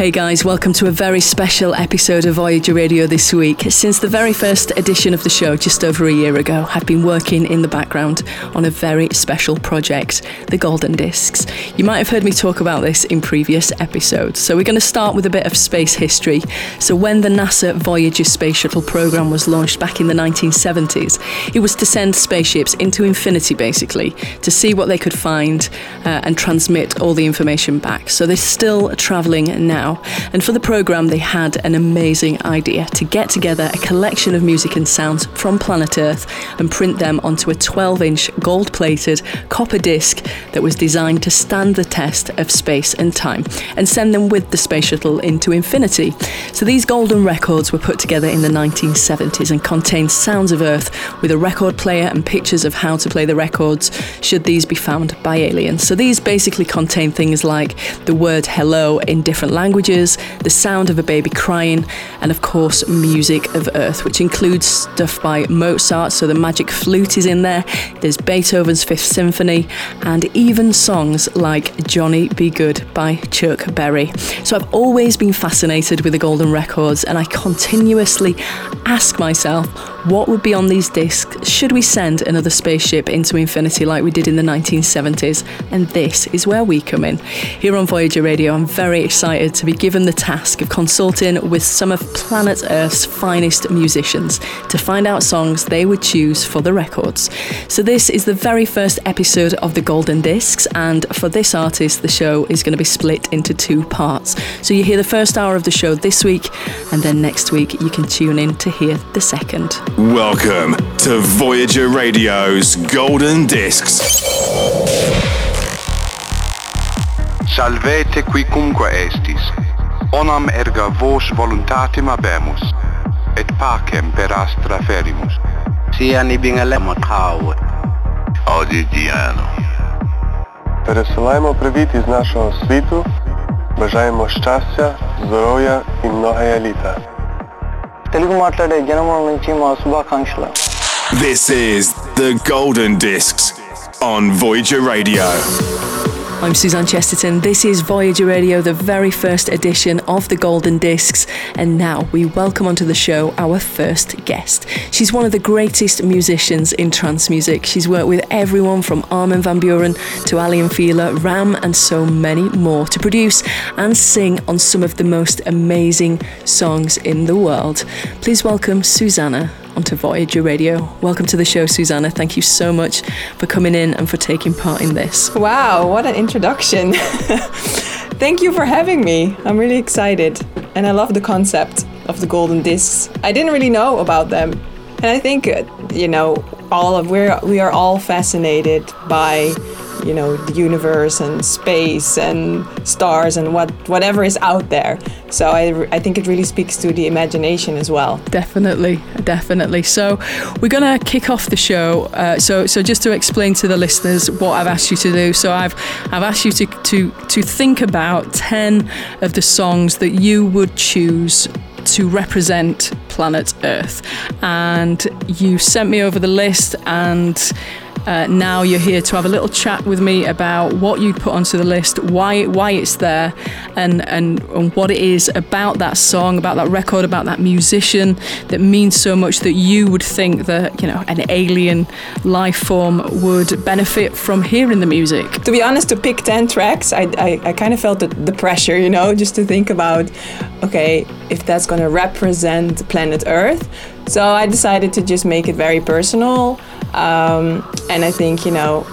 Hey guys, welcome to a very special episode of Voyager Radio this week. Since the very first edition of the show, just over a year ago, I've been working in the background on a very special project, the Golden Discs. You might have heard me talk about this in previous episodes. So we're going to start with a bit of space history. So when the NASA Voyager space shuttle program was launched back in the 1970s, it was to send spaceships into infinity basically to see what they could find uh, and transmit all the information back. So they're still traveling now now. And for the programme, they had an amazing idea to get together a collection of music and sounds from planet Earth and print them onto a 12 inch gold plated copper disc that was designed to stand the test of space and time and send them with the space shuttle into infinity. So these golden records were put together in the 1970s and contained sounds of Earth with a record player and pictures of how to play the records should these be found by aliens. So these basically contain things like the word hello in different languages languages, the sound of a baby crying, and of course, music of Earth, which includes stuff by Mozart, so the magic flute is in there, there's Beethoven's Fifth Symphony, and even songs like Johnny B. Goode by Chuck Berry. So I've always been fascinated with the Golden Records, and I continuously ask myself, what would be on these discs should we send another spaceship into infinity like we did in the 1970s? And this is where we come in. Here on Voyager Radio, I'm very excited to be given the task of consulting with some of planet Earth's finest musicians to find out songs they would choose for the records. So, this is the very first episode of the Golden Discs, and for this artist, the show is going to be split into two parts. So, you hear the first hour of the show this week, and then next week you can tune in to hear the second. Welcome to Voyager Radio's Golden Discs. Salvete quicumque estis, onam erga vos voluntatem habemus, et pacem per astra ferimus. Sia nibingalemo tau. Audigiano. Пересилаємо привіт із нашого світу, бажаємо щастя, здоров'я і многоя літа. Telugu మాట్లాడే జనముల నుంచి మా శుభాకాంక్షలు This is the Golden Discs on Voyager Radio. I'm Suzanne Chesterton. This is Voyager Radio, the very first edition of the Golden Discs. And now we welcome onto the show our first guest. She's one of the greatest musicians in trance music. She's worked with everyone from Armin van Buuren to Aly & Fila, Ram, and so many more to produce and sing on some of the most amazing songs in the world. Please welcome Susana onto Voyager Radio. Welcome to the show, Susana. Thank you so much for coming in and for taking part in this. Wow, what an introduction. Thank you for having me. I'm really excited. And I love the concept of the golden discs. I didn't really know about them. And I think, uh, you know, all of we're we are all fascinated by, you know, the universe and space and stars and what whatever is out there. So I, I think it really speaks to the imagination as well. Definitely, definitely. So we're gonna kick off the show. Uh, so so just to explain to the listeners what I've asked you to do. So I've I've asked you to to to think about ten of the songs that you would choose to represent planet Earth, and you sent me over the list and Uh, now you're here to have a little chat with me about what you'd put onto the list, why why it's there, and, and and what it is about that song, about that record, about that musician that means so much that you would think that you know an alien life form would benefit from hearing the music. To be honest, to pick ten tracks, I I, I kind of felt the, the pressure, you know, just to think about, okay, if that's going to represent planet Earth. So I decided to just make it very personal. Um, and I think, you know,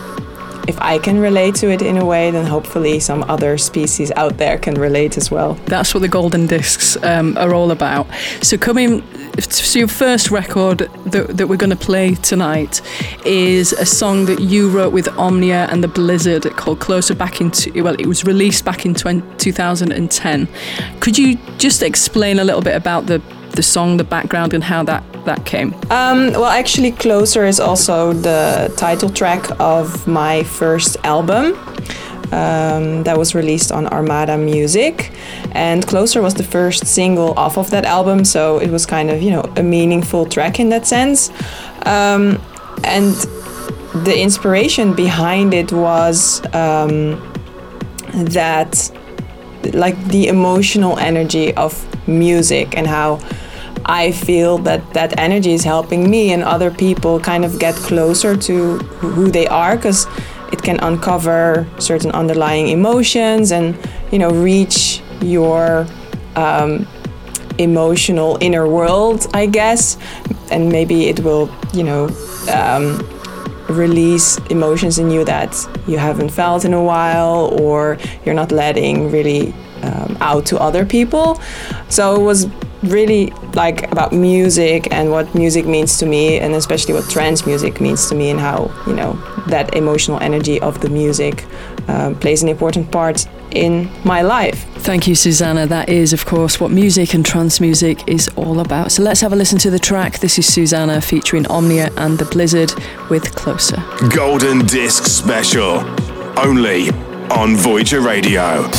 if I can relate to it in a way, then hopefully some other species out there can relate as well. That's what the Golden Discs um, are all about. So, coming to your first record that, that we're going to play tonight is a song that you wrote with Omnia and the Blizzard called Closer back into, well, it was released back in 20, 2010. Could you just explain a little bit about the the song, the background, and how that that came? Um, well, actually, Closer is also the title track of my first album. Um, that was released on Armada Music, and Closer was the first single off of that album, so it was kind of you know a meaningful track in that sense. Um, and the inspiration behind it was um, that like the emotional energy of music and how I feel that that energy is helping me and other people kind of get closer to who they are because it can uncover certain underlying emotions and you know reach your um, emotional inner world i guess. And maybe it will you know um, release emotions in you that you haven't felt in a while or you're not letting really um, out to other people. So it was really like about music and what music means to me and especially what trance music means to me and how you know that emotional energy of the music um, plays an important part in my life. Thank you susana. That is of course what music and trance music is all about. So let's have a listen to the track. This is susana featuring omnia and the blizzard with closer. Golden disc special only on voyager radio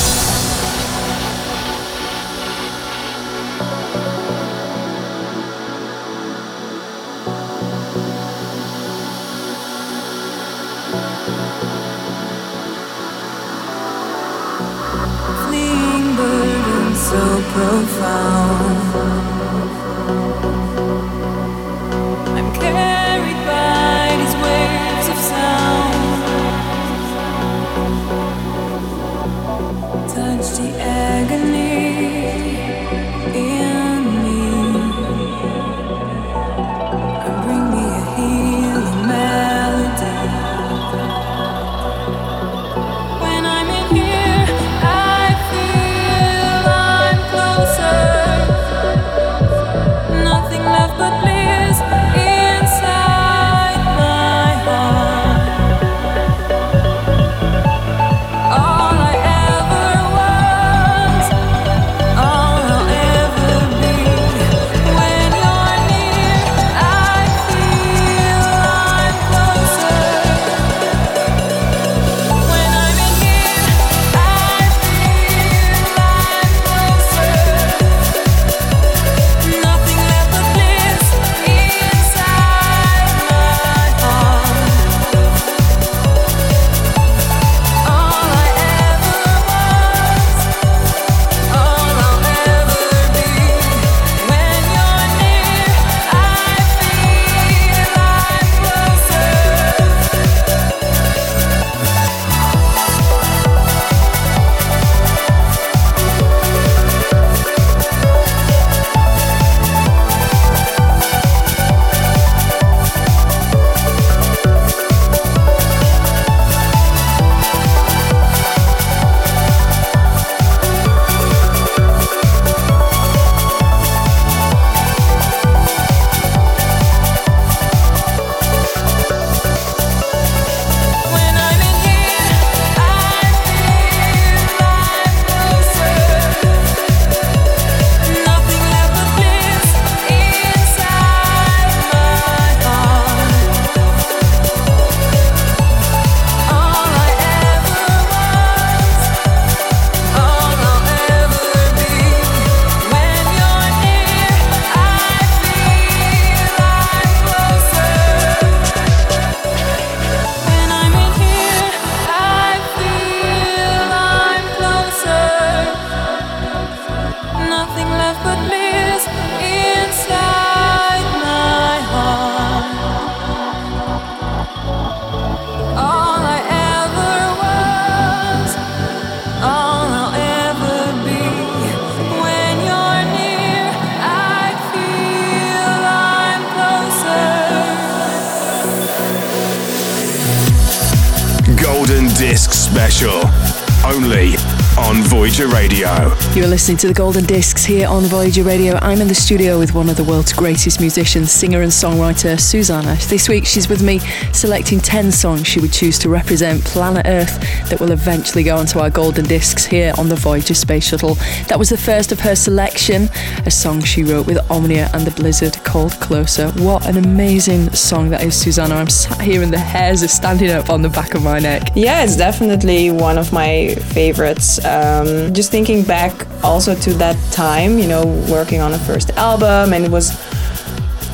Radio. You're listening to the Golden Discs here on Voyager Radio. I'm in the studio with one of the world's greatest musicians, singer and songwriter Susana. This week she's with me selecting 10 songs she would choose to represent planet Earth that will eventually go onto our Golden Discs here on the Voyager Space Shuttle. That was the first of her selection, a song she wrote with Omnia and the Blizzard called Closer. What an amazing song that is, Susana. I'm sat here and the hairs are standing up on the back of my neck. Yeah, it's definitely one of my favorites. Um, just thinking back also to that time, you know, working on a first album, and it was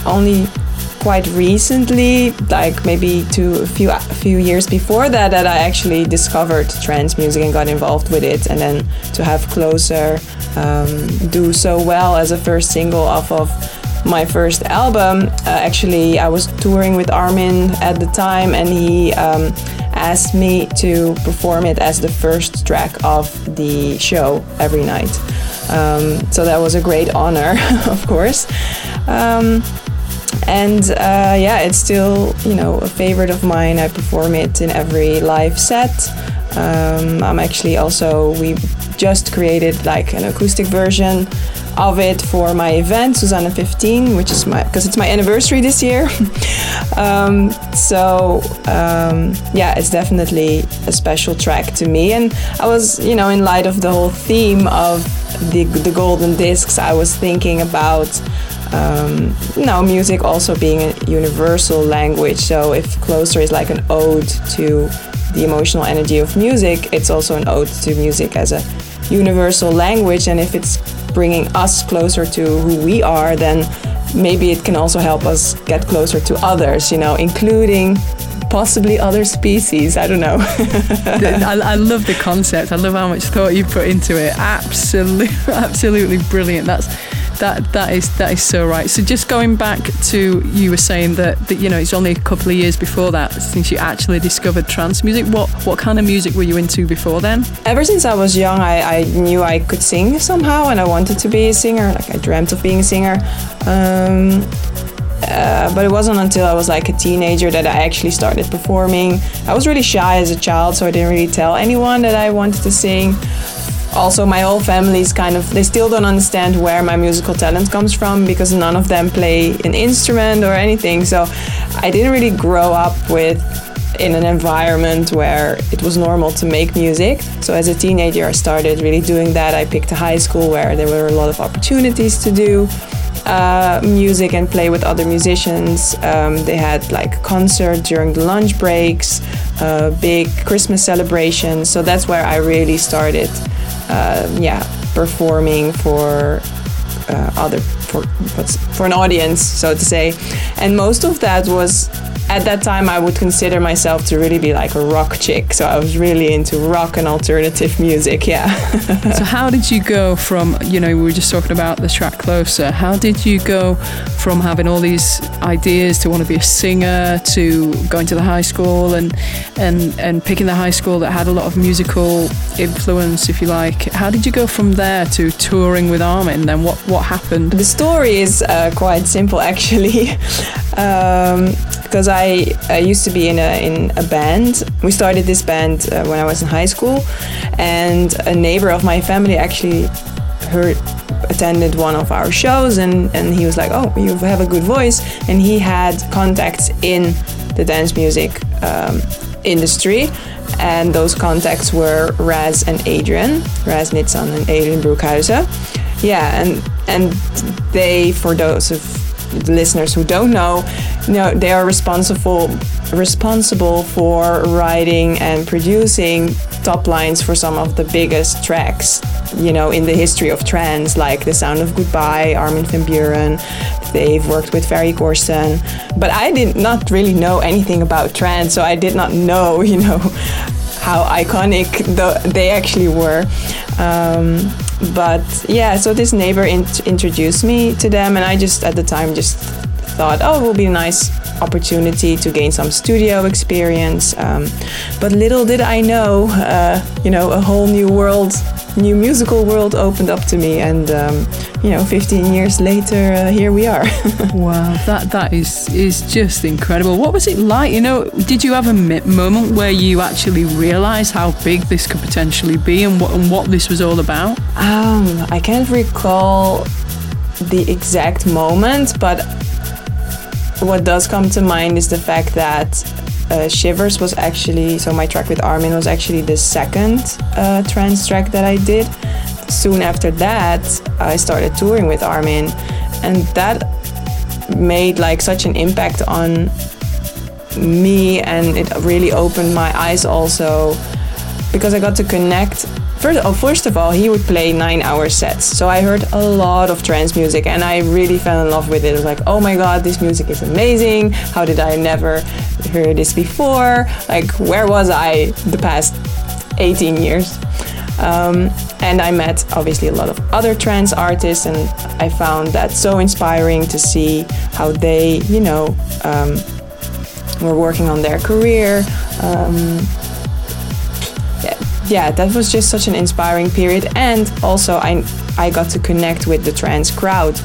only quite recently, like maybe two a few a few years before that, that I actually discovered trance music and got involved with it, and then to have closer um, do so well as a first single off of my first album. Uh, actually, I was touring with Armin at the time, and he um, asked me to perform it as the first track of the show every night. Um, so that was a great honor, of course. Um, and uh, yeah, it's still you know a favorite of mine. I perform it in every live set. Um, I'm actually also we just created like an acoustic version of it for my event Susana 15 which is my because it's my anniversary this year. Um, so um, yeah it's definitely a special track to me. And I was you know in light of the whole theme of the, the golden discs I was thinking about um, you music also being a universal language. So if closer is like an ode to the emotional energy of music it's also an ode to music as a universal language and if it's bringing us closer to who we are, then maybe it can also help us get closer to others, you know, including possibly other species. I don't know. I, I, love the concept. I love how much thought you put into it. Absolutely, absolutely brilliant. That's that that is that is so right. So just going back to you were saying that, that you know it's only a couple of years before that since you actually discovered trance music. What what kind of music were you into before then? Ever since I was young, I, I knew I could sing somehow, and I wanted to be a singer. Like I dreamt of being a singer. Um, uh, but it wasn't until I was like a teenager that I actually started performing. I was really shy as a child, so I didn't really tell anyone that I wanted to sing. Also my whole family is kind of they still don't understand where my musical talent comes from because none of them play an instrument or anything. So i didn't really grow up with in an environment where it was normal to make music. So as a teenager i started really doing that. I picked a high school where there were a lot of opportunities to do uh, music and play with other musicians. Um, they had like concert during the lunch breaks, uh, big Christmas celebrations. So that's where I really started uh, yeah, performing for uh, other for for an audience, so to say. And most of that was at that time I would consider myself to really be like a rock chick. So I was really into rock and alternative music, yeah. so how did you go from, you know, we were just talking about the track Closer. How did you go from having all these ideas to want to be a singer to going to the high school and and and picking the high school that had a lot of musical influence, if you like? How did you go from there to touring with Armin? Then what what happened? The story is uh, quite simple actually. um, because I, I used to be in a, in a band. We started this band uh, when I was in high school, and a neighbor of my family actually heard attended one of our shows and, and he was like oh you have a good voice and he had contacts in the dance music um, industry and those contacts were Raz and Adrian Raz Nitzan and Adrian Broekhuyse yeah and and they for those of the listeners who don't know, you know, they are responsible responsible for writing and producing top lines for some of the biggest tracks, you know, in the history of trance, like The Sound of Goodbye, Armin van Buuren. They've worked with Ferry Corsten, but I did not really know anything about trance, so I did not know, you know, how iconic the, they actually were. Um, but yeah, so this neighbor introduced me to them, and I just at the time just thought, oh, it will be a nice opportunity to gain some studio experience. Um, but little did I know, uh, you know, a whole new world, new musical world opened up to me, and um, you know, 15 years later, uh, here we are. wow, that that is is just incredible. What was it like? You know, did you have a moment where you actually realised how big this could potentially be and what and what this was all about? Um, I can't recall the exact moment, but what does come to mind is the fact that uh, Shivers was actually, so my track with Armin was actually the second uh, track that I did. Soon after that, I started touring with Armin, and that made like such an impact on me, and it really opened my eyes also because I got to connect First, oh, first of all, he would play nine hour sets. So I heard a lot of trance music and I really fell in love with it. It was like, oh my god, this music is amazing. How did I never hear this before? Like, where was I the past 18 years? Um, and I met obviously a lot of other trance artists, and I found that so inspiring to see how they, you know, um, were working on their career. Um, yeah, that was just such an inspiring period. And also, I, I got to connect with the trance crowd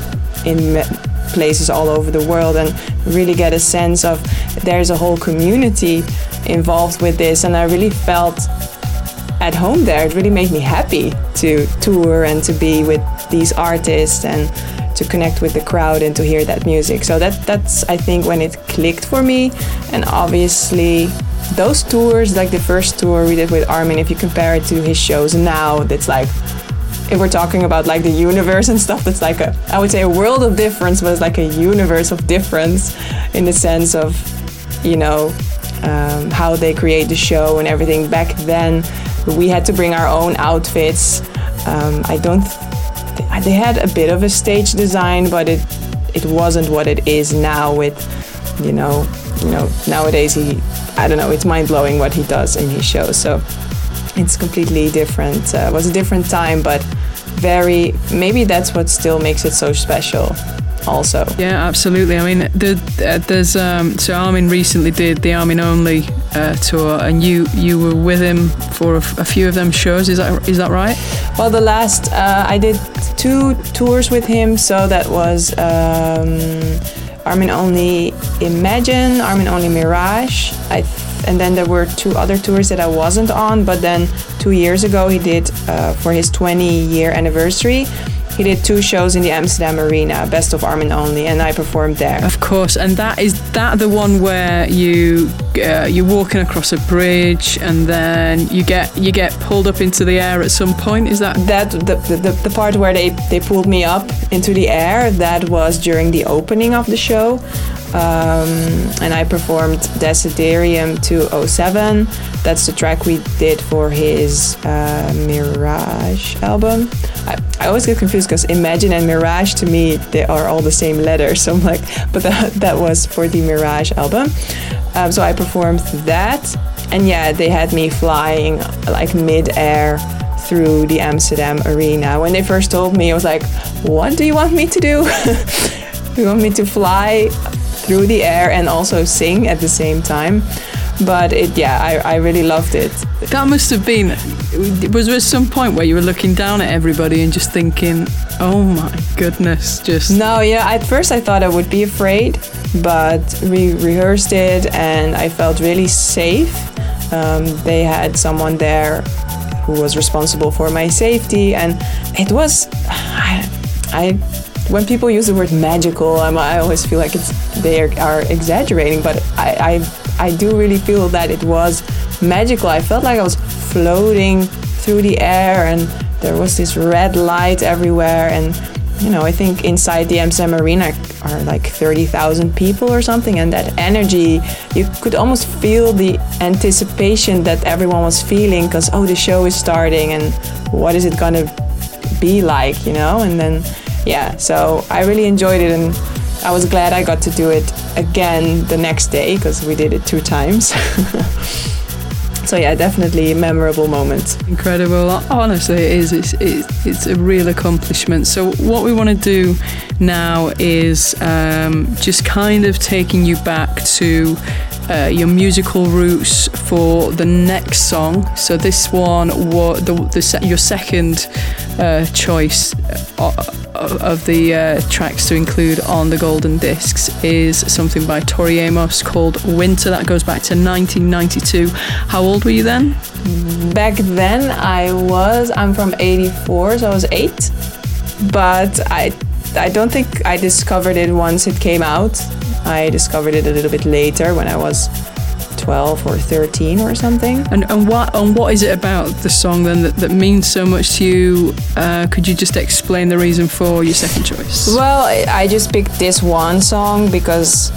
in places all over the world and really get a sense of there's a whole community involved with this. And I really felt at home there. It really made me happy to tour and to be with these artists and to connect with the crowd and to hear that music. So that that's I think when it clicked for me. And obviously those tours, like the first tour we did with Armin, if you compare it to his shows now, that's like if we're talking about like the universe and stuff, that's like a I would say a world of difference, but it's like a universe of difference in the sense of, you know, um, how they create the show and everything. Back then, we had to bring our own outfits. Um, I don't. Th- they had a bit of a stage design, but it it wasn't what it is now. With you know, you know, nowadays he I don't know, it's mind blowing what he does in his shows. So it's completely different. Uh, it was a different time, but very, maybe that's what still makes it so special. Also, yeah, absolutely. I mean, the, uh, there's um, so Armin recently did the Armin Only uh, tour, and you you were with him for a, a, few of them shows. Is that is that right? Well, the last uh, I did two tours with him, so that was. Um, Armin Only Imagine, Armin Only Mirage. I and then there were two other tours that I wasn't on, but then two years ago he did uh, for his 20 year anniversary he did two shows in the Amsterdam Arena, Best of Armin Only, and I performed there. Of course, and that is that the one where you uh, you're walking across a bridge and then you get you get pulled up into the air at some point. Is that that the the, the part where they they pulled me up into the air? That was during the opening of the show. Um, and I performed Desiderium 207. That's the track we did for his uh, Mirage album. I, I always get confused because Imagine and Mirage to me they are all the same letter. So I'm like, but that, that was for the Mirage album. Um, so I performed that, and yeah, they had me flying like mid-air through the Amsterdam arena. When they first told me, I was like, "What do you want me to do? you want me to fly through the air and also sing at the same time?" But it, yeah, I, I really loved it. That must have been. Was there some point where you were looking down at everybody and just thinking, "Oh my goodness!" Just no. Yeah, at first I thought I would be afraid, but we rehearsed it and I felt really safe. Um, they had someone there who was responsible for my safety, and it was. I, I when people use the word magical, I'm, i always feel like it's they are exaggerating, but I, I I do really feel that it was magical. I felt like I was floating through the air, and there was this red light everywhere, and you know, I think inside the Amsterdam Arena are like 30,000 people or something, and that energy, you could almost feel the anticipation that everyone was feeling because, oh, the show is starting, and what is it gonna be like, you know? And then yeah, so I really enjoyed it and I was glad I got to do it again the next day because we did it two times. so yeah, definitely memorable moment. Incredible. Honestly, it is. It's, it's, it's a real accomplishment. So what we want to do now is um, just kind of taking you back to uh, your musical roots for the next song. So this one was the, the your second uh, choice uh, of the uh, tracks to include on the Golden Discs is something by Tori Amos called Winter. That goes back to 1992. How old were you then? Back then, I was, I'm from 84, so I was eight. But I, I don't think I discovered it once it came out. I discovered it a little bit later when I was 12 or 13 or something. And, and what and what is it about the song then that, that means so much to you? Uh, could you just explain the reason for your second choice? Well, I- I just picked this one song because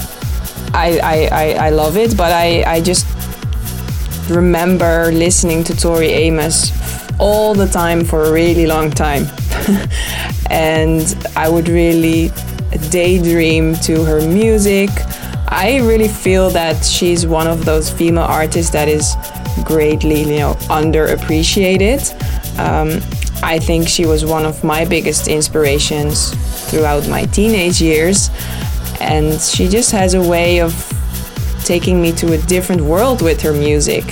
I, I, I, I love it, but I, I just remember listening to Tori Amos all the time for a really long time. and I would really daydream to her music. I really feel that she's one of those female artists that is greatly, you know, underappreciated. Um, I think she was one of my biggest inspirations throughout my teenage years, and she just has a way of taking me to a different world with her music.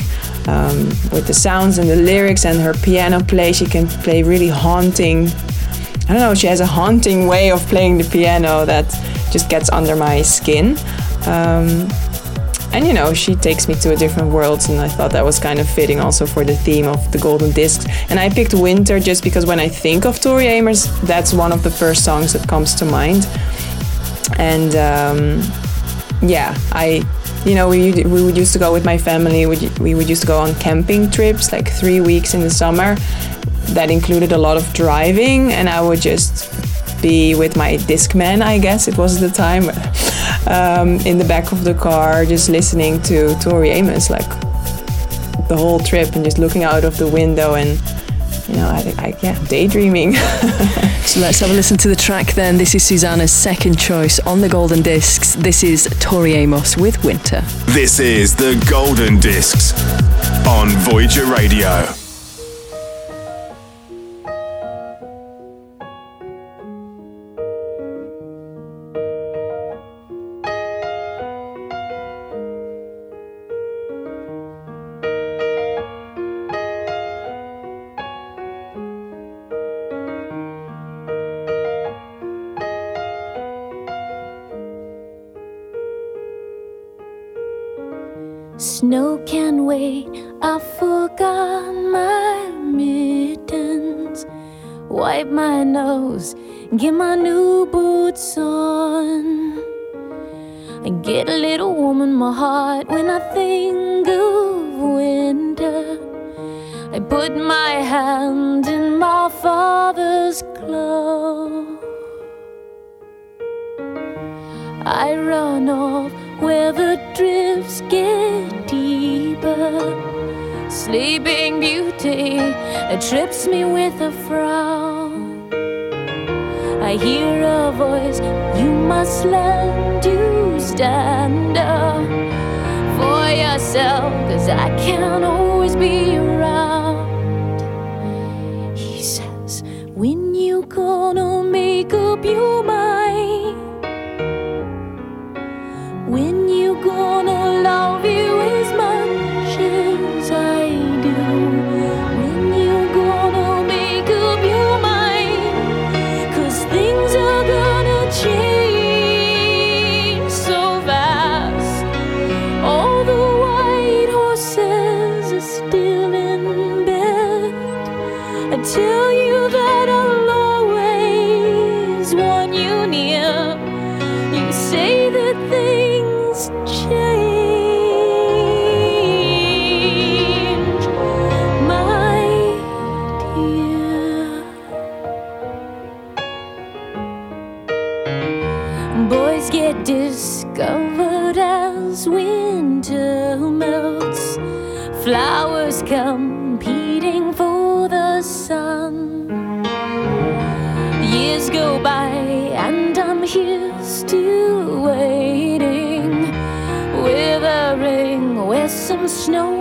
Um, with the sounds and the lyrics and her piano play, she can play really haunting. I don't know, she has a haunting way of playing the piano that just gets under my skin. Um, and you know, she takes me to a different world, and I thought that was kind of fitting also for the theme of the Golden Discs. And I picked Winter just because when I think of Tori Amos, that's one of the first songs that comes to mind. And um, yeah, I, you know, we we would used to go with my family. We we would used to go on camping trips, like three weeks in the summer. That included a lot of driving, and I would just be with my Discman, I guess it was the time, um, in the back of the car, just listening to Tori Amos, like the whole trip, and just looking out of the window and. You know, I, I yeah, daydreaming. So let's have a listen to the track then. This is Susana's second choice on the Golden Discs. This is Tori Amos with Winter. This is the Golden Discs on Voyager Radio. Snow can wait, I forgot my mittens. Wipe my nose, get my new boots on. I get a little warm in my heart when I think of winter. I put my hand in my father's Sleeping Beauty it trips me with a frown. I hear a voice, you must learn to stand up for yourself, cause I can't always be get discovered as winter melts. Flowers competing for the sun. Years go by and I'm here still waiting withering with some snowman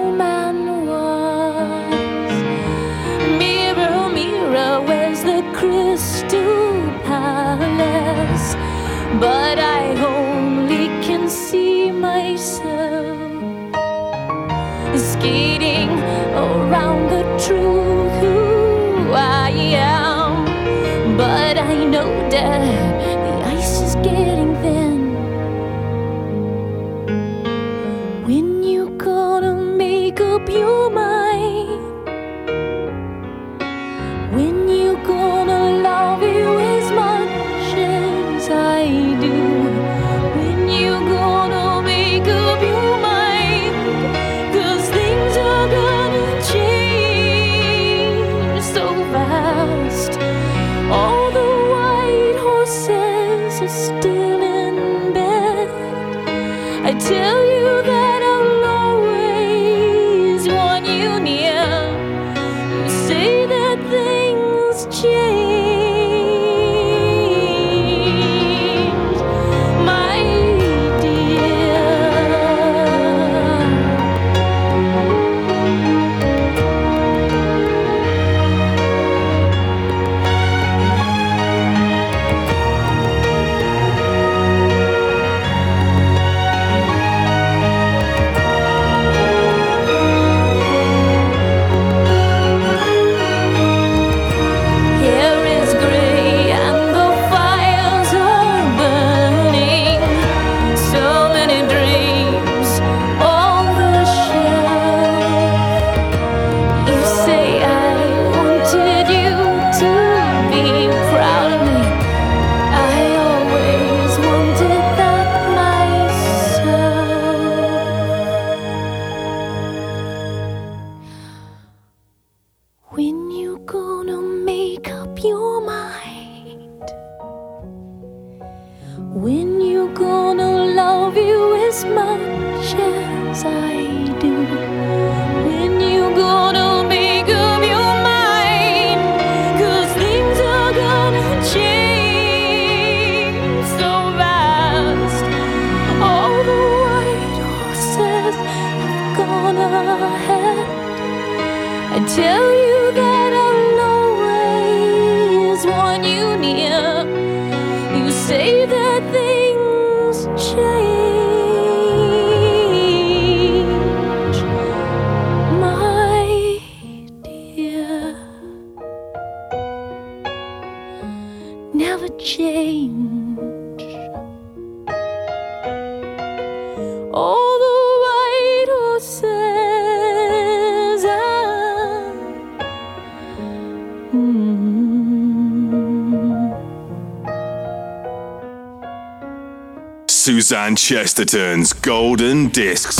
Suzanne Chesterton's Golden Discs.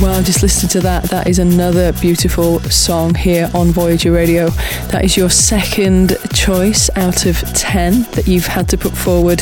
Wow, just listen to that. That is another beautiful song here on Voyager Radio. That is your second choice out of 10 that you've had to put forward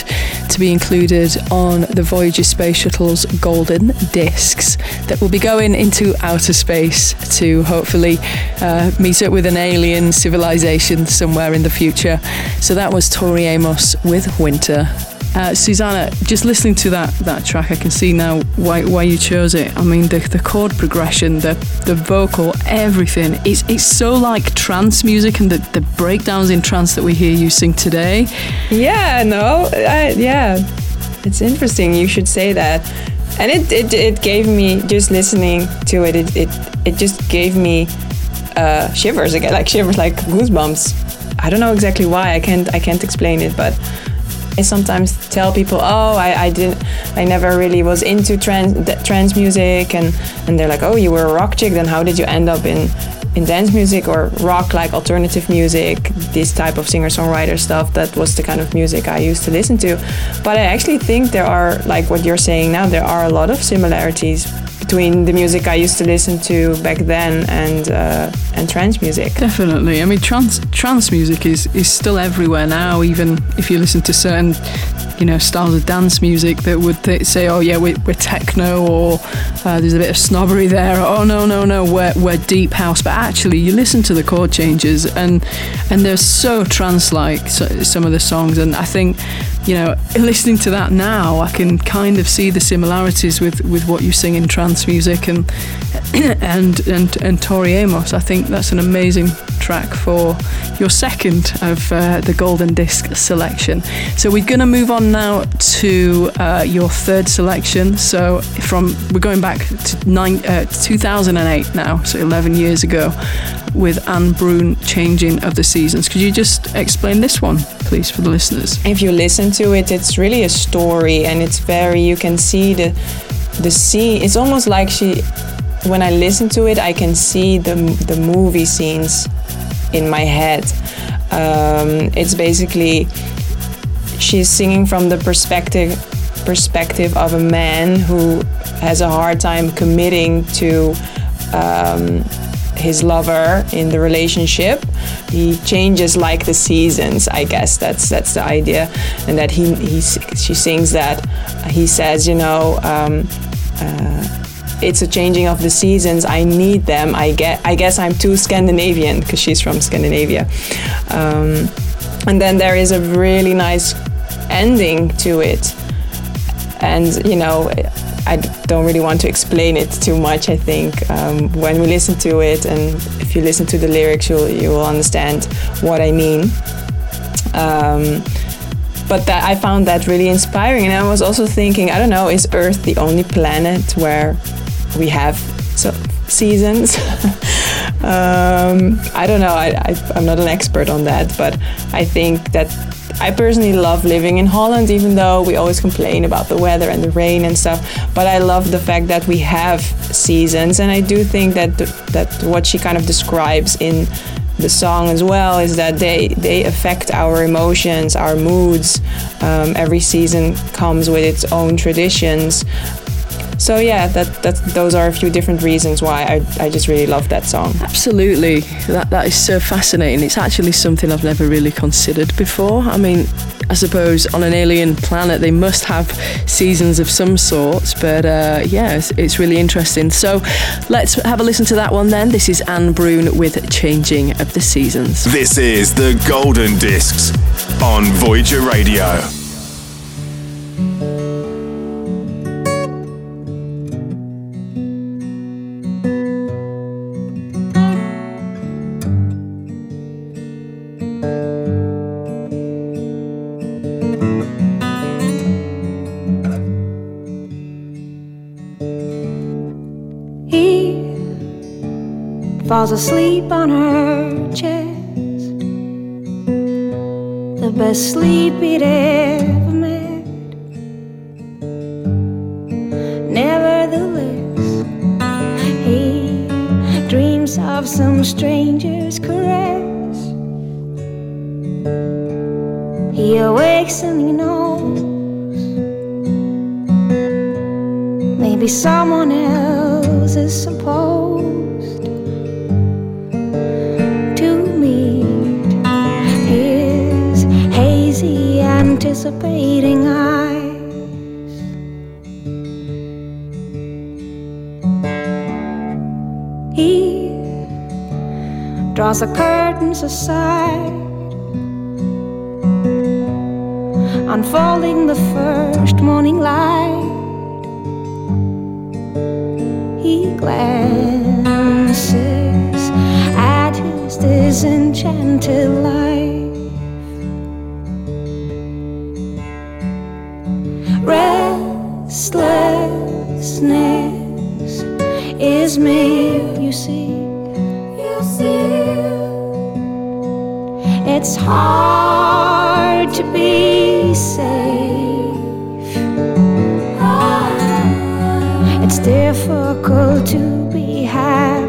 to be included on the Voyager Space Shuttle's golden discs that will be going into outer space to hopefully uh, meet up with an alien civilization somewhere in the future. So that was Tori Amos with Winter. Uh, Susana, just listening to that, that track, I can see now why, why you chose it. I mean, the, the chord progression, the the vocal, everything. It's it's so like trance music and the, the breakdowns in trance that we hear you sing today. Yeah, no, I, yeah, it's interesting. You should say that. And it, it, it gave me just listening to it. It it, it just gave me uh, shivers again, like shivers, like goosebumps. I don't know exactly why. I can't I can't explain it, but I sometimes tell people, oh, I, I didn't, I never really was into trance, th- trance music, and and they're like, oh, you were a rock chick, then how did you end up in in dance music or rock like alternative music, this type of singer songwriter stuff? That was the kind of music I used to listen to. But I actually think there are, like what you're saying now, there are a lot of similarities between the music I used to listen to back then and uh, and trance music. Definitely. I mean, trance trance music is is still everywhere now. Even if you listen to certain, you know, styles of dance music that would th- say, "Oh yeah, we're, we're techno," or uh, "There's a bit of snobbery there." Oh no, no, no, we're we're deep house. But actually, you listen to the chord changes, and and they're so trance-like. So, some of the songs, and I think, you know, listening to that now, I can kind of see the similarities with with what you sing in trance music and and and and Tori Amos. I think that's an amazing track track for your second of uh, the Golden Disc selection. So we're going to move on now to uh, your third selection. So from we're going back to nine, uh, 2008 now, so 11 years ago, with Ane Brun, Changing of the Seasons. Could you just explain this one, please, for the listeners? If you listen to it, it's really a story, and it's very you can see the the scene. It's almost like she. When I listen to it, I can see the the movie scenes in my head. Um, it's basically she's singing from the perspective perspective of a man who has a hard time committing to um, his lover in the relationship. He changes like the seasons. I guess that's that's the idea, and that he he she sings that he says, you know. Um, uh, it's a changing of the seasons. I need them. I get. I guess I'm too Scandinavian because she's from Scandinavia. Um, and then there is a really nice ending to it. And you know, I don't really want to explain it too much. I think um, when we listen to it, and if you listen to the lyrics, you'll you will understand what I mean. Um, but that I found that really inspiring, and I was also thinking, I don't know, is Earth the only planet where we have so seasons? um, I don't know. I, I, I'm not an expert on that, but I think that I personally love living in Holland, even though we always complain about the weather and the rain and stuff. But I love the fact that we have seasons, and I do think that that what she kind of describes in the song as well is that they they affect our emotions, our moods. Um, every season comes with its own traditions. So yeah, that, that those are a few different reasons why I, I just really love that song. Absolutely, that that is so fascinating. It's actually something I've never really considered before. I mean, I suppose on an alien planet they must have seasons of some sort, but uh, yeah, it's, it's really interesting. So let's have a listen to that one then. This is Ane Brun with Changing of the Seasons. This is the Golden Discs on Voyager Radio. Asleep on her chest. The best sleep he'd ever made. Nevertheless, he dreams of some stranger's caress. He awakes and he knows maybe someone draws the curtains aside, unfolding the first morning light. He glances at his disenchanted life. restlessness is me, you see. It's hard to be safe. Ah. It's difficult to be happy.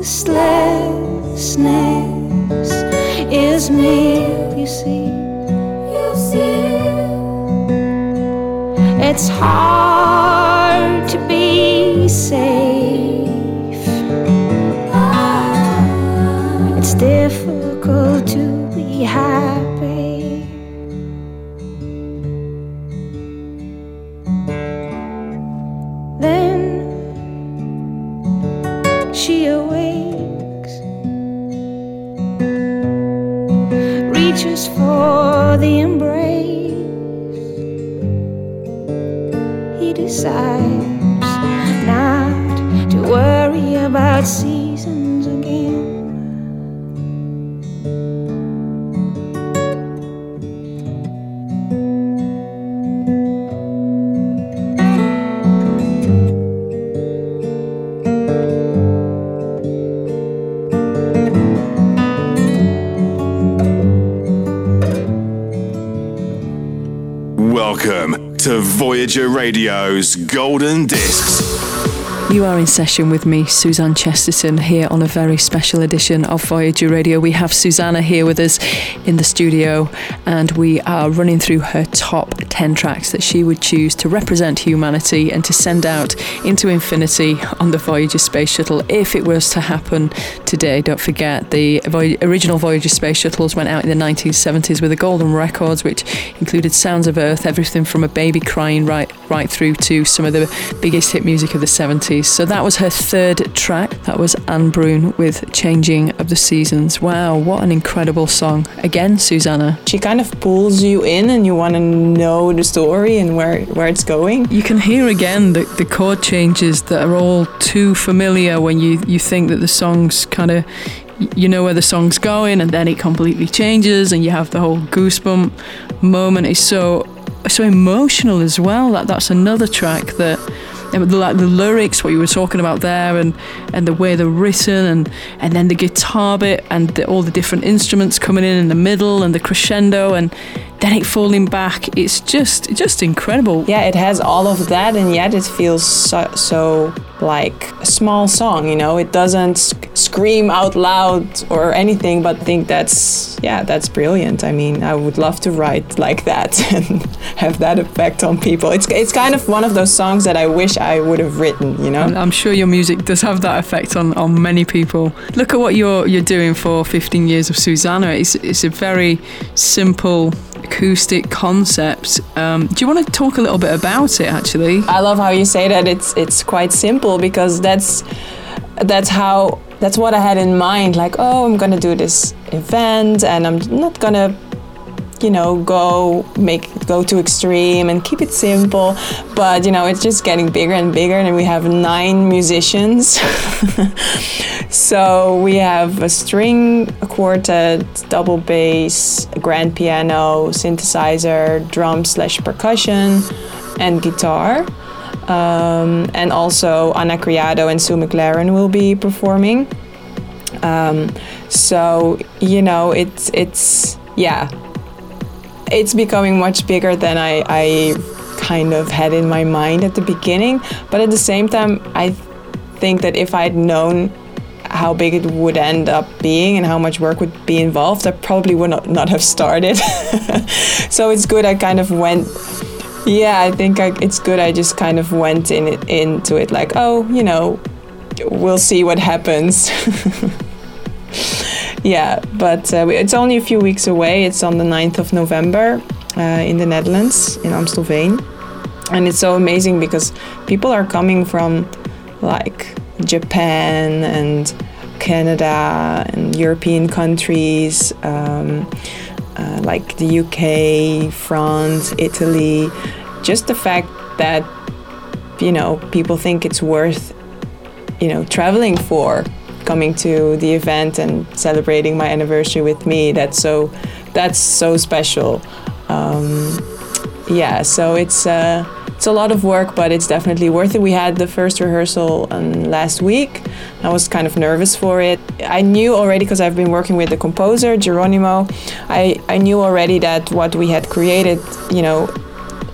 Restlessness is me, you see. You see. It's hard to be safe. To Voyager Radio's Golden Discs. You are in session with me, Suzanne Chesterton, here on a very special edition of Voyager Radio. We have Susana here with us in the studio, and we are running through her top 10 tracks that she would choose to represent humanity and to send out into infinity on the Voyager space shuttle if it was to happen today. Don't forget, the Voy- original Voyager space shuttles went out in the 1970s with the Golden Records, which included Sounds of Earth, everything from a baby crying right, right through to some of the biggest hit music of the 70s. So that was her third track. That was Ane Brun with Changing of the Seasons. Wow, what an incredible song. Again, Susana. She kind of pulls you in and you want to know the story and where, where it's going. You can hear again the, the chord changes that are all too familiar when you, you think that the song's kind of you know where the song's going and then it completely changes and you have the whole goosebump moment. It's so so emotional as well that that's another track that like the lyrics, what you were talking about there, and, and the way they're written, and, and then the guitar bit, and the, all the different instruments coming in in the middle, and the crescendo, and then it falling back. It's just just incredible. Yeah, it has all of that, and yet it feels so, so like a small song. You know, it doesn't sc- scream out loud or anything, but I think that's yeah, that's brilliant. I mean, I would love to write like that and have that effect on people. It's it's kind of one of those songs that I wish I would have written. You know, I'm, I'm sure your music does have that effect on, on many people. Look at what you're you're doing for 15 years of Susana. It's it's a very simple acoustic concept. Um, do you want to talk a little bit about it? Actually, I love how you say that. It's it's quite simple because that's that's how that's what I had in mind. Like, oh, I'm gonna do this event, and I'm not gonna you know go make go to extreme and keep it simple. But you know it's just getting bigger and bigger and we have nine musicians. So we have a string a quartet double bass a grand piano synthesizer drum slash percussion and guitar. Um, and also Anna Criado and Sue McLaren will be performing. Um, so you know it's it's yeah it's becoming much bigger than I, I kind of had in my mind at the beginning. But at the same time, I think that if I'd known how big it would end up being and how much work would be involved, I probably would not, not have started. so it's good I kind of went. Yeah, I think I, it's good I just kind of went in it, into it like, oh, you know, we'll see what happens. yeah, but uh, it's only a few weeks away. It's on the 9th of November uh, in the Netherlands, in Amstelveen. And it's so amazing because people are coming from like Japan and Canada and European countries, um, uh, like the UK, France, Italy. Just the fact that you know people think it's worth you know traveling for coming to the event and celebrating my anniversary with me. That's so that's so special. Um, yeah, so it's. Uh, it's a lot of work, but it's definitely worth it. We had the first rehearsal um, last week. I was kind of nervous for it. I knew already because I've been working with the composer Geronimo. I I knew already that what we had created, you know,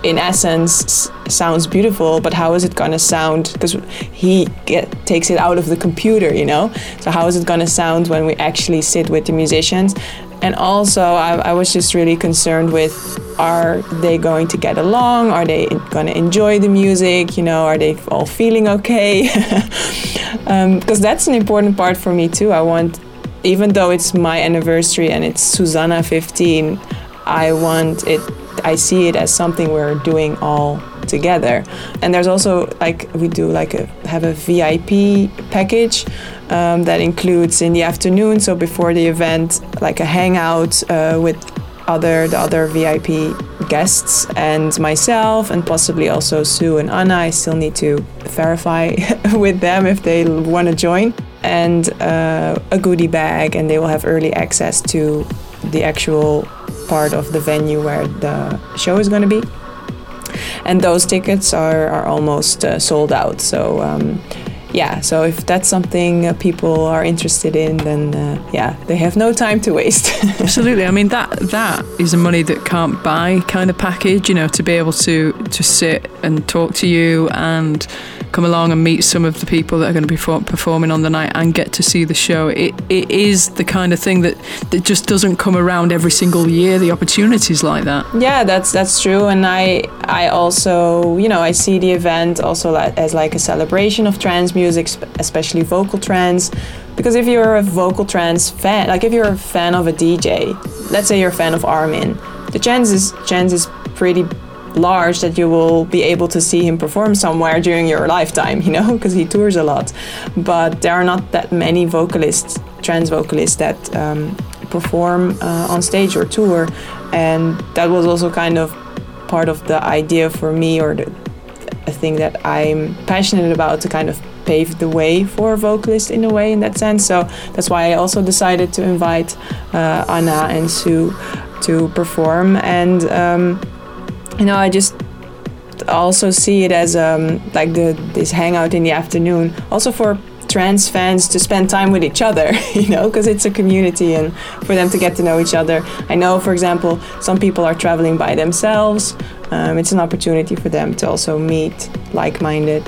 in essence sounds beautiful but how is it to sound? Because he get, takes it out of the computer you know? So how is it to sound when we actually sit with the musicians? And also I, I, was just really concerned with are they going to get along? Are they going to enjoy the music? You know are they all feeling okay? Because um, that's an important part for me too. I want even though it's my anniversary and it's susana 15 i want it i see it as something we're doing all together and there's also like we do like a have a vip package um, that includes in the afternoon, so before the event, like a hangout uh, with other the other VIP guests and myself, and possibly also Sue and Anna. I still need to verify with them if they want to join, and uh, a goodie bag, and they will have early access to the actual part of the venue where the show is going to be. And those tickets are, are almost uh, sold out. So um, yeah, so if that's something uh, people are interested in, then uh, yeah, they have no time to waste. Absolutely. I mean that that is a money that can't buy kind of package. You know, to be able to to sit and talk to you and come along and meet some of the people that are going to be performing on the night and get to see the show. It, it is the kind of thing that, that just doesn't come around every single year. The opportunities like that. Yeah, that's that's true. And I I also you know I see the event also as like a celebration of trance music, especially vocal trance. Because if you're a vocal trance fan, like if you're a fan of a DJ, let's say you're a fan of Armin, the chances chance is pretty large that you will be able to see him perform somewhere during your lifetime, you know, because he tours a lot. But there are not that many vocalists, trance vocalists, that um, perform uh, on stage or tour. And that was also kind of part of the idea for me, or the, a thing that I'm passionate about to kind of pave the way for a vocalist in a way in that sense. So that's why I also decided to invite uh, Anna and Sue to perform. And um, you know, I just also see it as um, like the this hangout in the afternoon, also for trance fans to spend time with each other, you know, because it's a community and for them to get to know each other. I know, for example, some people are traveling by themselves. Um, it's an opportunity for them to also meet like-minded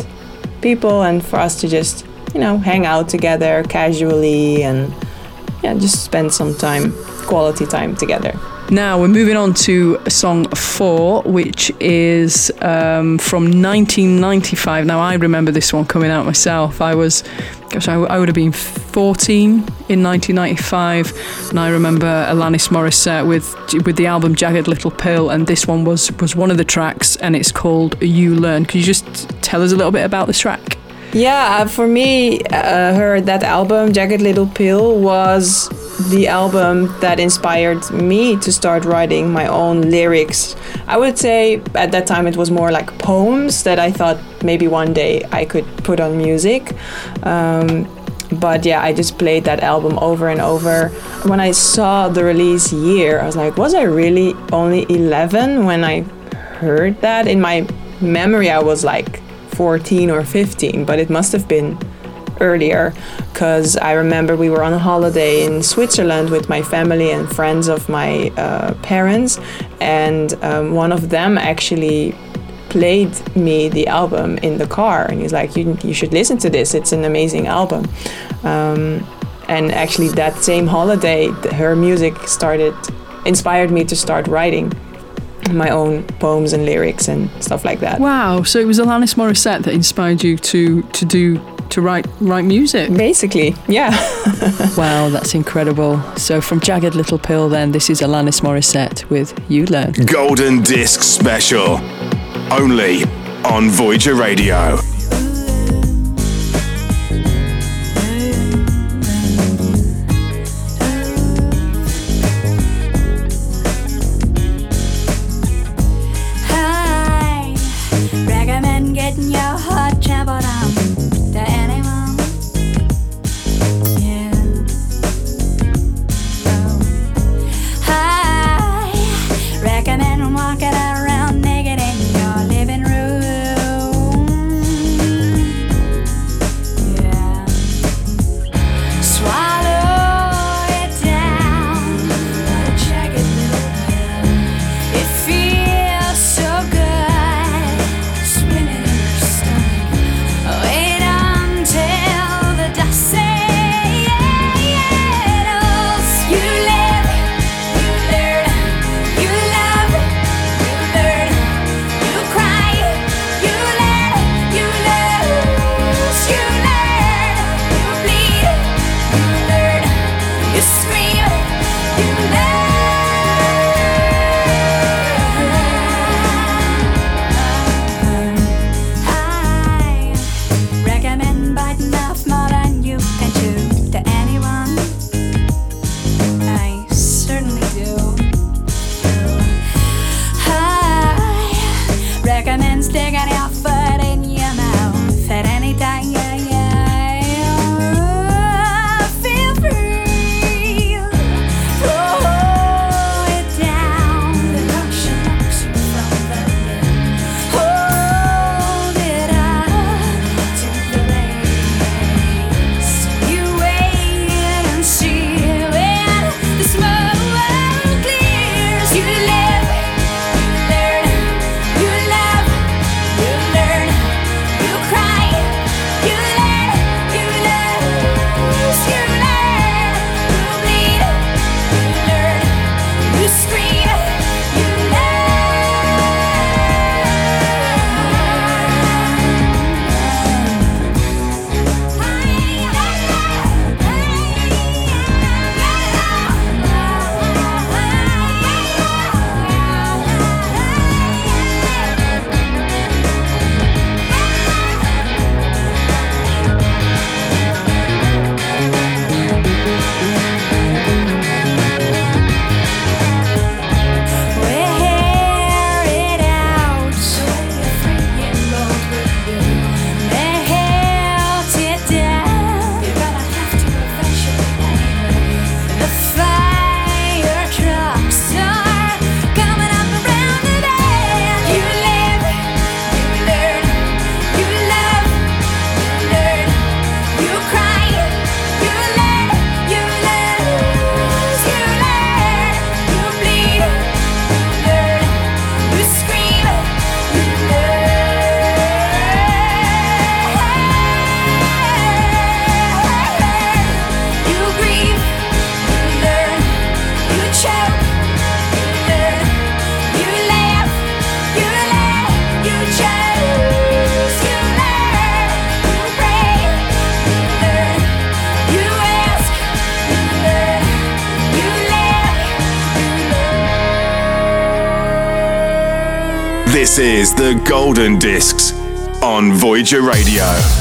people and for us to just, you know, hang out together casually and yeah, just spend some time, quality time together. Now we're moving on to song four, which is um, from 1995. Now I remember this one coming out myself. I was, gosh, I, would have been 14 in 1995, and I remember Alanis Morissette with with the album Jagged Little Pill, and this one was was one of the tracks, and it's called You Learn. Could you just tell us a little bit about the track? Yeah, for me, uh, her that album Jagged Little Pill was the album that inspired me to start writing my own lyrics. I would say at that time it was more like poems that I thought maybe one day I could put on music. Um, but yeah, I just played that album over and over. When I saw the release year, I was like, was I really only 11 when I heard that? In my memory, I was like 14 or 15, but it must have been earlier because I remember we were on a holiday in Switzerland with my family and friends of my uh, parents, and um, one of them actually played me the album in the car, and he's like, "You you should listen to this. It's an amazing album." Um, and actually, that same holiday, her music started inspired me to start writing my own poems and lyrics and stuff like that. Wow! So it was Alanis Morissette that inspired you to to do to write write music. Basically, yeah. wow, that's incredible. So from Jagged Little Pill, then this is Alanis Morissette with You Learn. Golden Disc Special, only on Voyager Radio. The Golden Discs on Voyager Radio.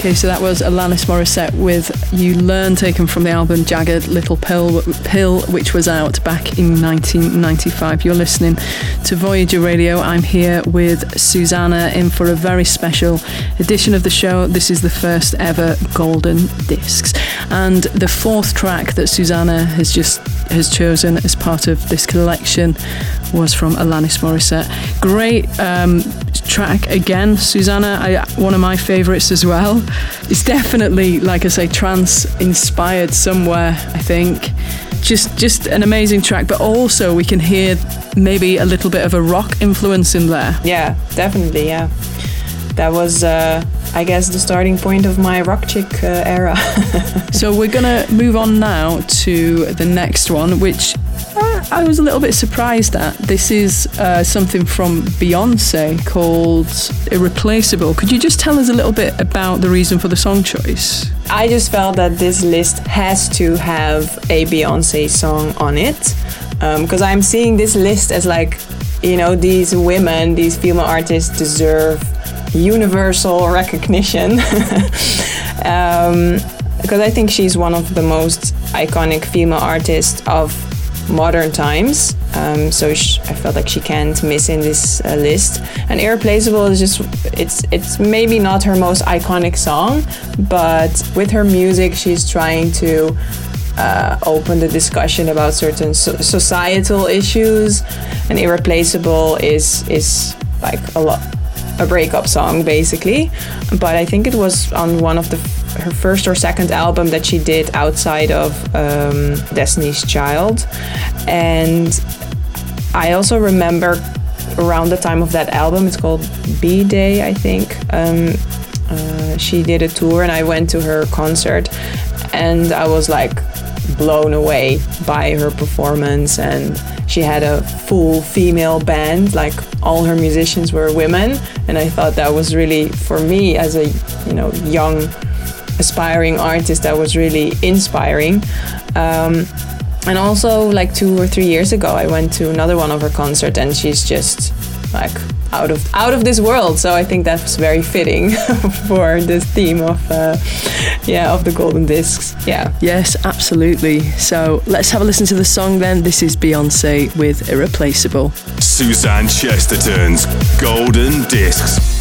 Okay, so that was Alanis Morissette with You Learn, taken from the album Jagged Little Pill, Pill, which was out back in 1995. You're listening to Voyager Radio. I'm here with Susana in for a very special edition of the show. This is the first ever Golden Discs. And the fourth track that Susana has just has chosen as part of this collection was from Alanis Morissette. Great um, track again, Susana. I, one of my favourites as well. It's definitely, like I say, trance inspired somewhere. I think just just an amazing track, but also we can hear maybe a little bit of a rock influence in there. Yeah, definitely. Yeah, that was, uh, I guess, the starting point of my rock chick uh, era. so we're gonna move on now to the next one, which I was a little bit surprised at. This is uh, something from Beyonce called Irreplaceable. Could you just tell us a little bit about the reason for the song choice? I just felt that this list has to have a Beyonce song on it because I'm seeing this list as like, you know, these women, these female artists deserve universal recognition. because I think she's one of the most iconic female artists of modern times. Um, so I felt like she can't miss in this uh, list. And Irreplaceable is just it's it's maybe not her most iconic song, but with her music, she's trying to uh, open the discussion about certain so- societal issues. And Irreplaceable is is like a lot a breakup song basically but i think it was on one of the her first or second album that she did outside of um, destiny's child. And i also remember around the time of that album it's called b day i think um, uh, she did a tour and i went to her concert and i was like blown away by her performance and she had a full female band like all her musicians were women and i thought that was really for me as a you know young aspiring artist that was really inspiring. Um, and also like two or three years ago i went to another one of her concerts and she's just like out of out of this world. So i think that's very fitting for this theme of uh, yeah of the golden discs. Yeah. Yes absolutely. So let's have a listen to the song then. This is beyonce with irreplaceable. Suzanne chesterton's golden discs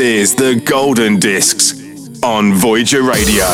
is the Golden Discs on Voyager Radio.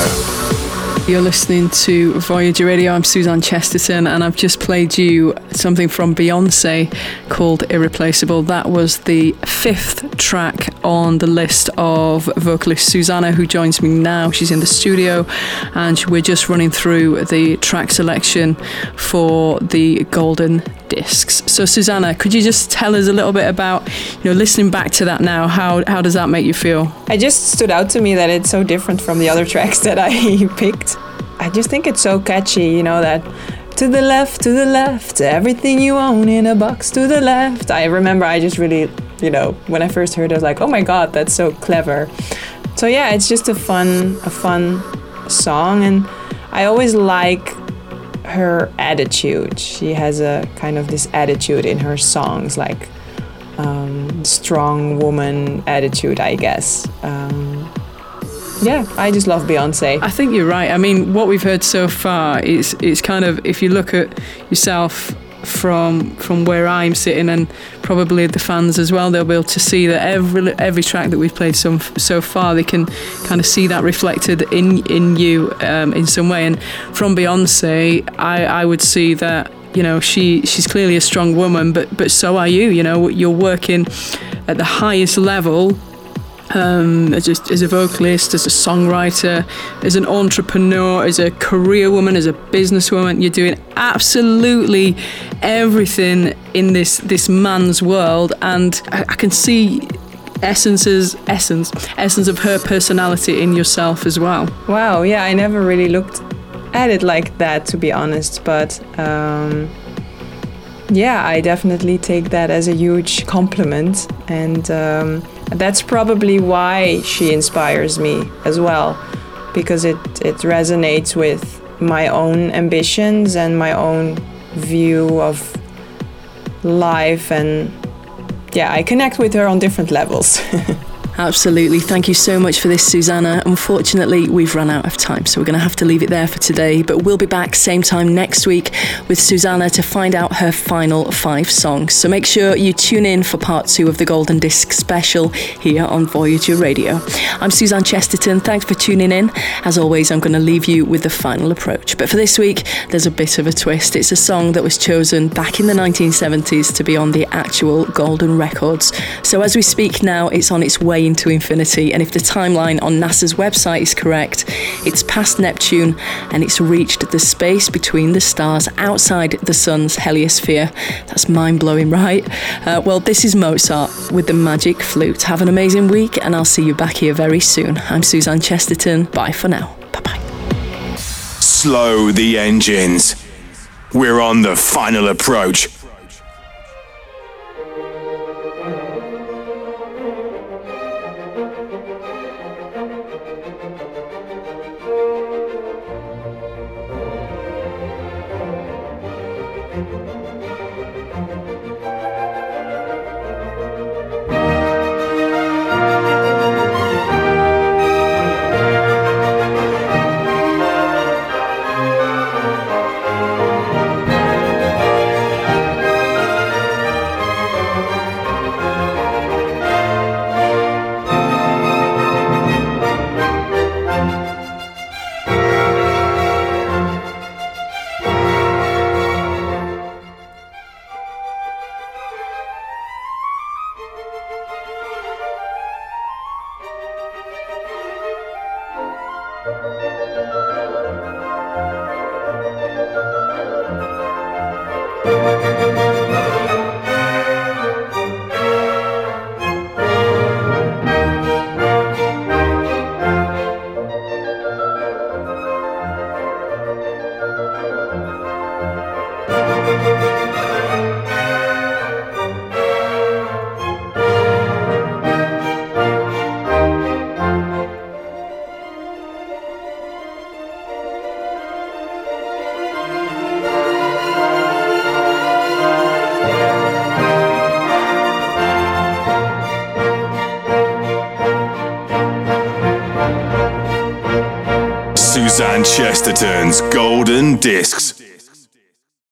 You're listening to Voyager Radio. I'm Suzanne Chesterton, and I've just played you something from Beyonce called Irreplaceable. That was the fifth track on the list of vocalist Susana, who joins me now. She's in the studio, and we're just running through the track selection for the Golden Discs. So, Susana, could you just tell us a little bit about, you know, listening back to that now? How how does that make you feel? It just stood out to me that it's so different from the other tracks that I picked. I just think it's so catchy, you know, that to the left, to the left, everything you own in a box to the left. I remember I just really, you know, when I first heard it, I was like, oh my god, that's so clever. So yeah, it's just a fun, a fun song, and I always like her attitude. She has a kind of this attitude in her songs, like um, strong woman attitude, I guess. Um, yeah, I just love Beyonce. I think you're right. I mean, what we've heard so far is it's kind of if you look at yourself from from where I'm sitting and probably the fans as well, they'll be able to see that every every track that we've played so so far, they can kind of see that reflected in in you um, in some way. And from Beyonce, I I would see that you know she she's clearly a strong woman, but but so are you. You know, you're working at the highest level um, as, a, as a vocalist, as a songwriter, as an entrepreneur, as a career woman, as a businesswoman. You're doing absolutely everything in this this man's world, and I, I can see essences essence essence of her personality in yourself as well. Wow, yeah, I never really looked at it like that to be honest, but. Um yeah, I definitely take that as a huge compliment, and um, that's probably why she inspires me as well, because it, it resonates with my own ambitions and my own view of life, and yeah, I connect with her on different levels. Absolutely. Thank you so much for this, Susana. Unfortunately, we've run out of time, so we're going to have to leave it there for today. But we'll be back same time next week with Susana to find out her final five songs. So make sure you tune in for part two of the Golden Disc special here on Voyager Radio. I'm Suzanne Chesterton. Thanks for tuning in. As always, I'm going to leave you with the final approach. But for this week, there's a bit of a twist. It's a song that was chosen back in the 1970s to be on the actual Golden Records. So as we speak now, it's on its way into infinity. And if the timeline on NASA's website is correct, it's past Neptune and it's reached the space between the stars outside the sun's heliosphere. That's mind blowing, right? Uh, well, this is Mozart with the magic flute. Have an amazing week, and I'll see you back here very soon. I'm Suzanne Chesterton. Bye for now. Bye bye. Slow the engines. We're on the final approach.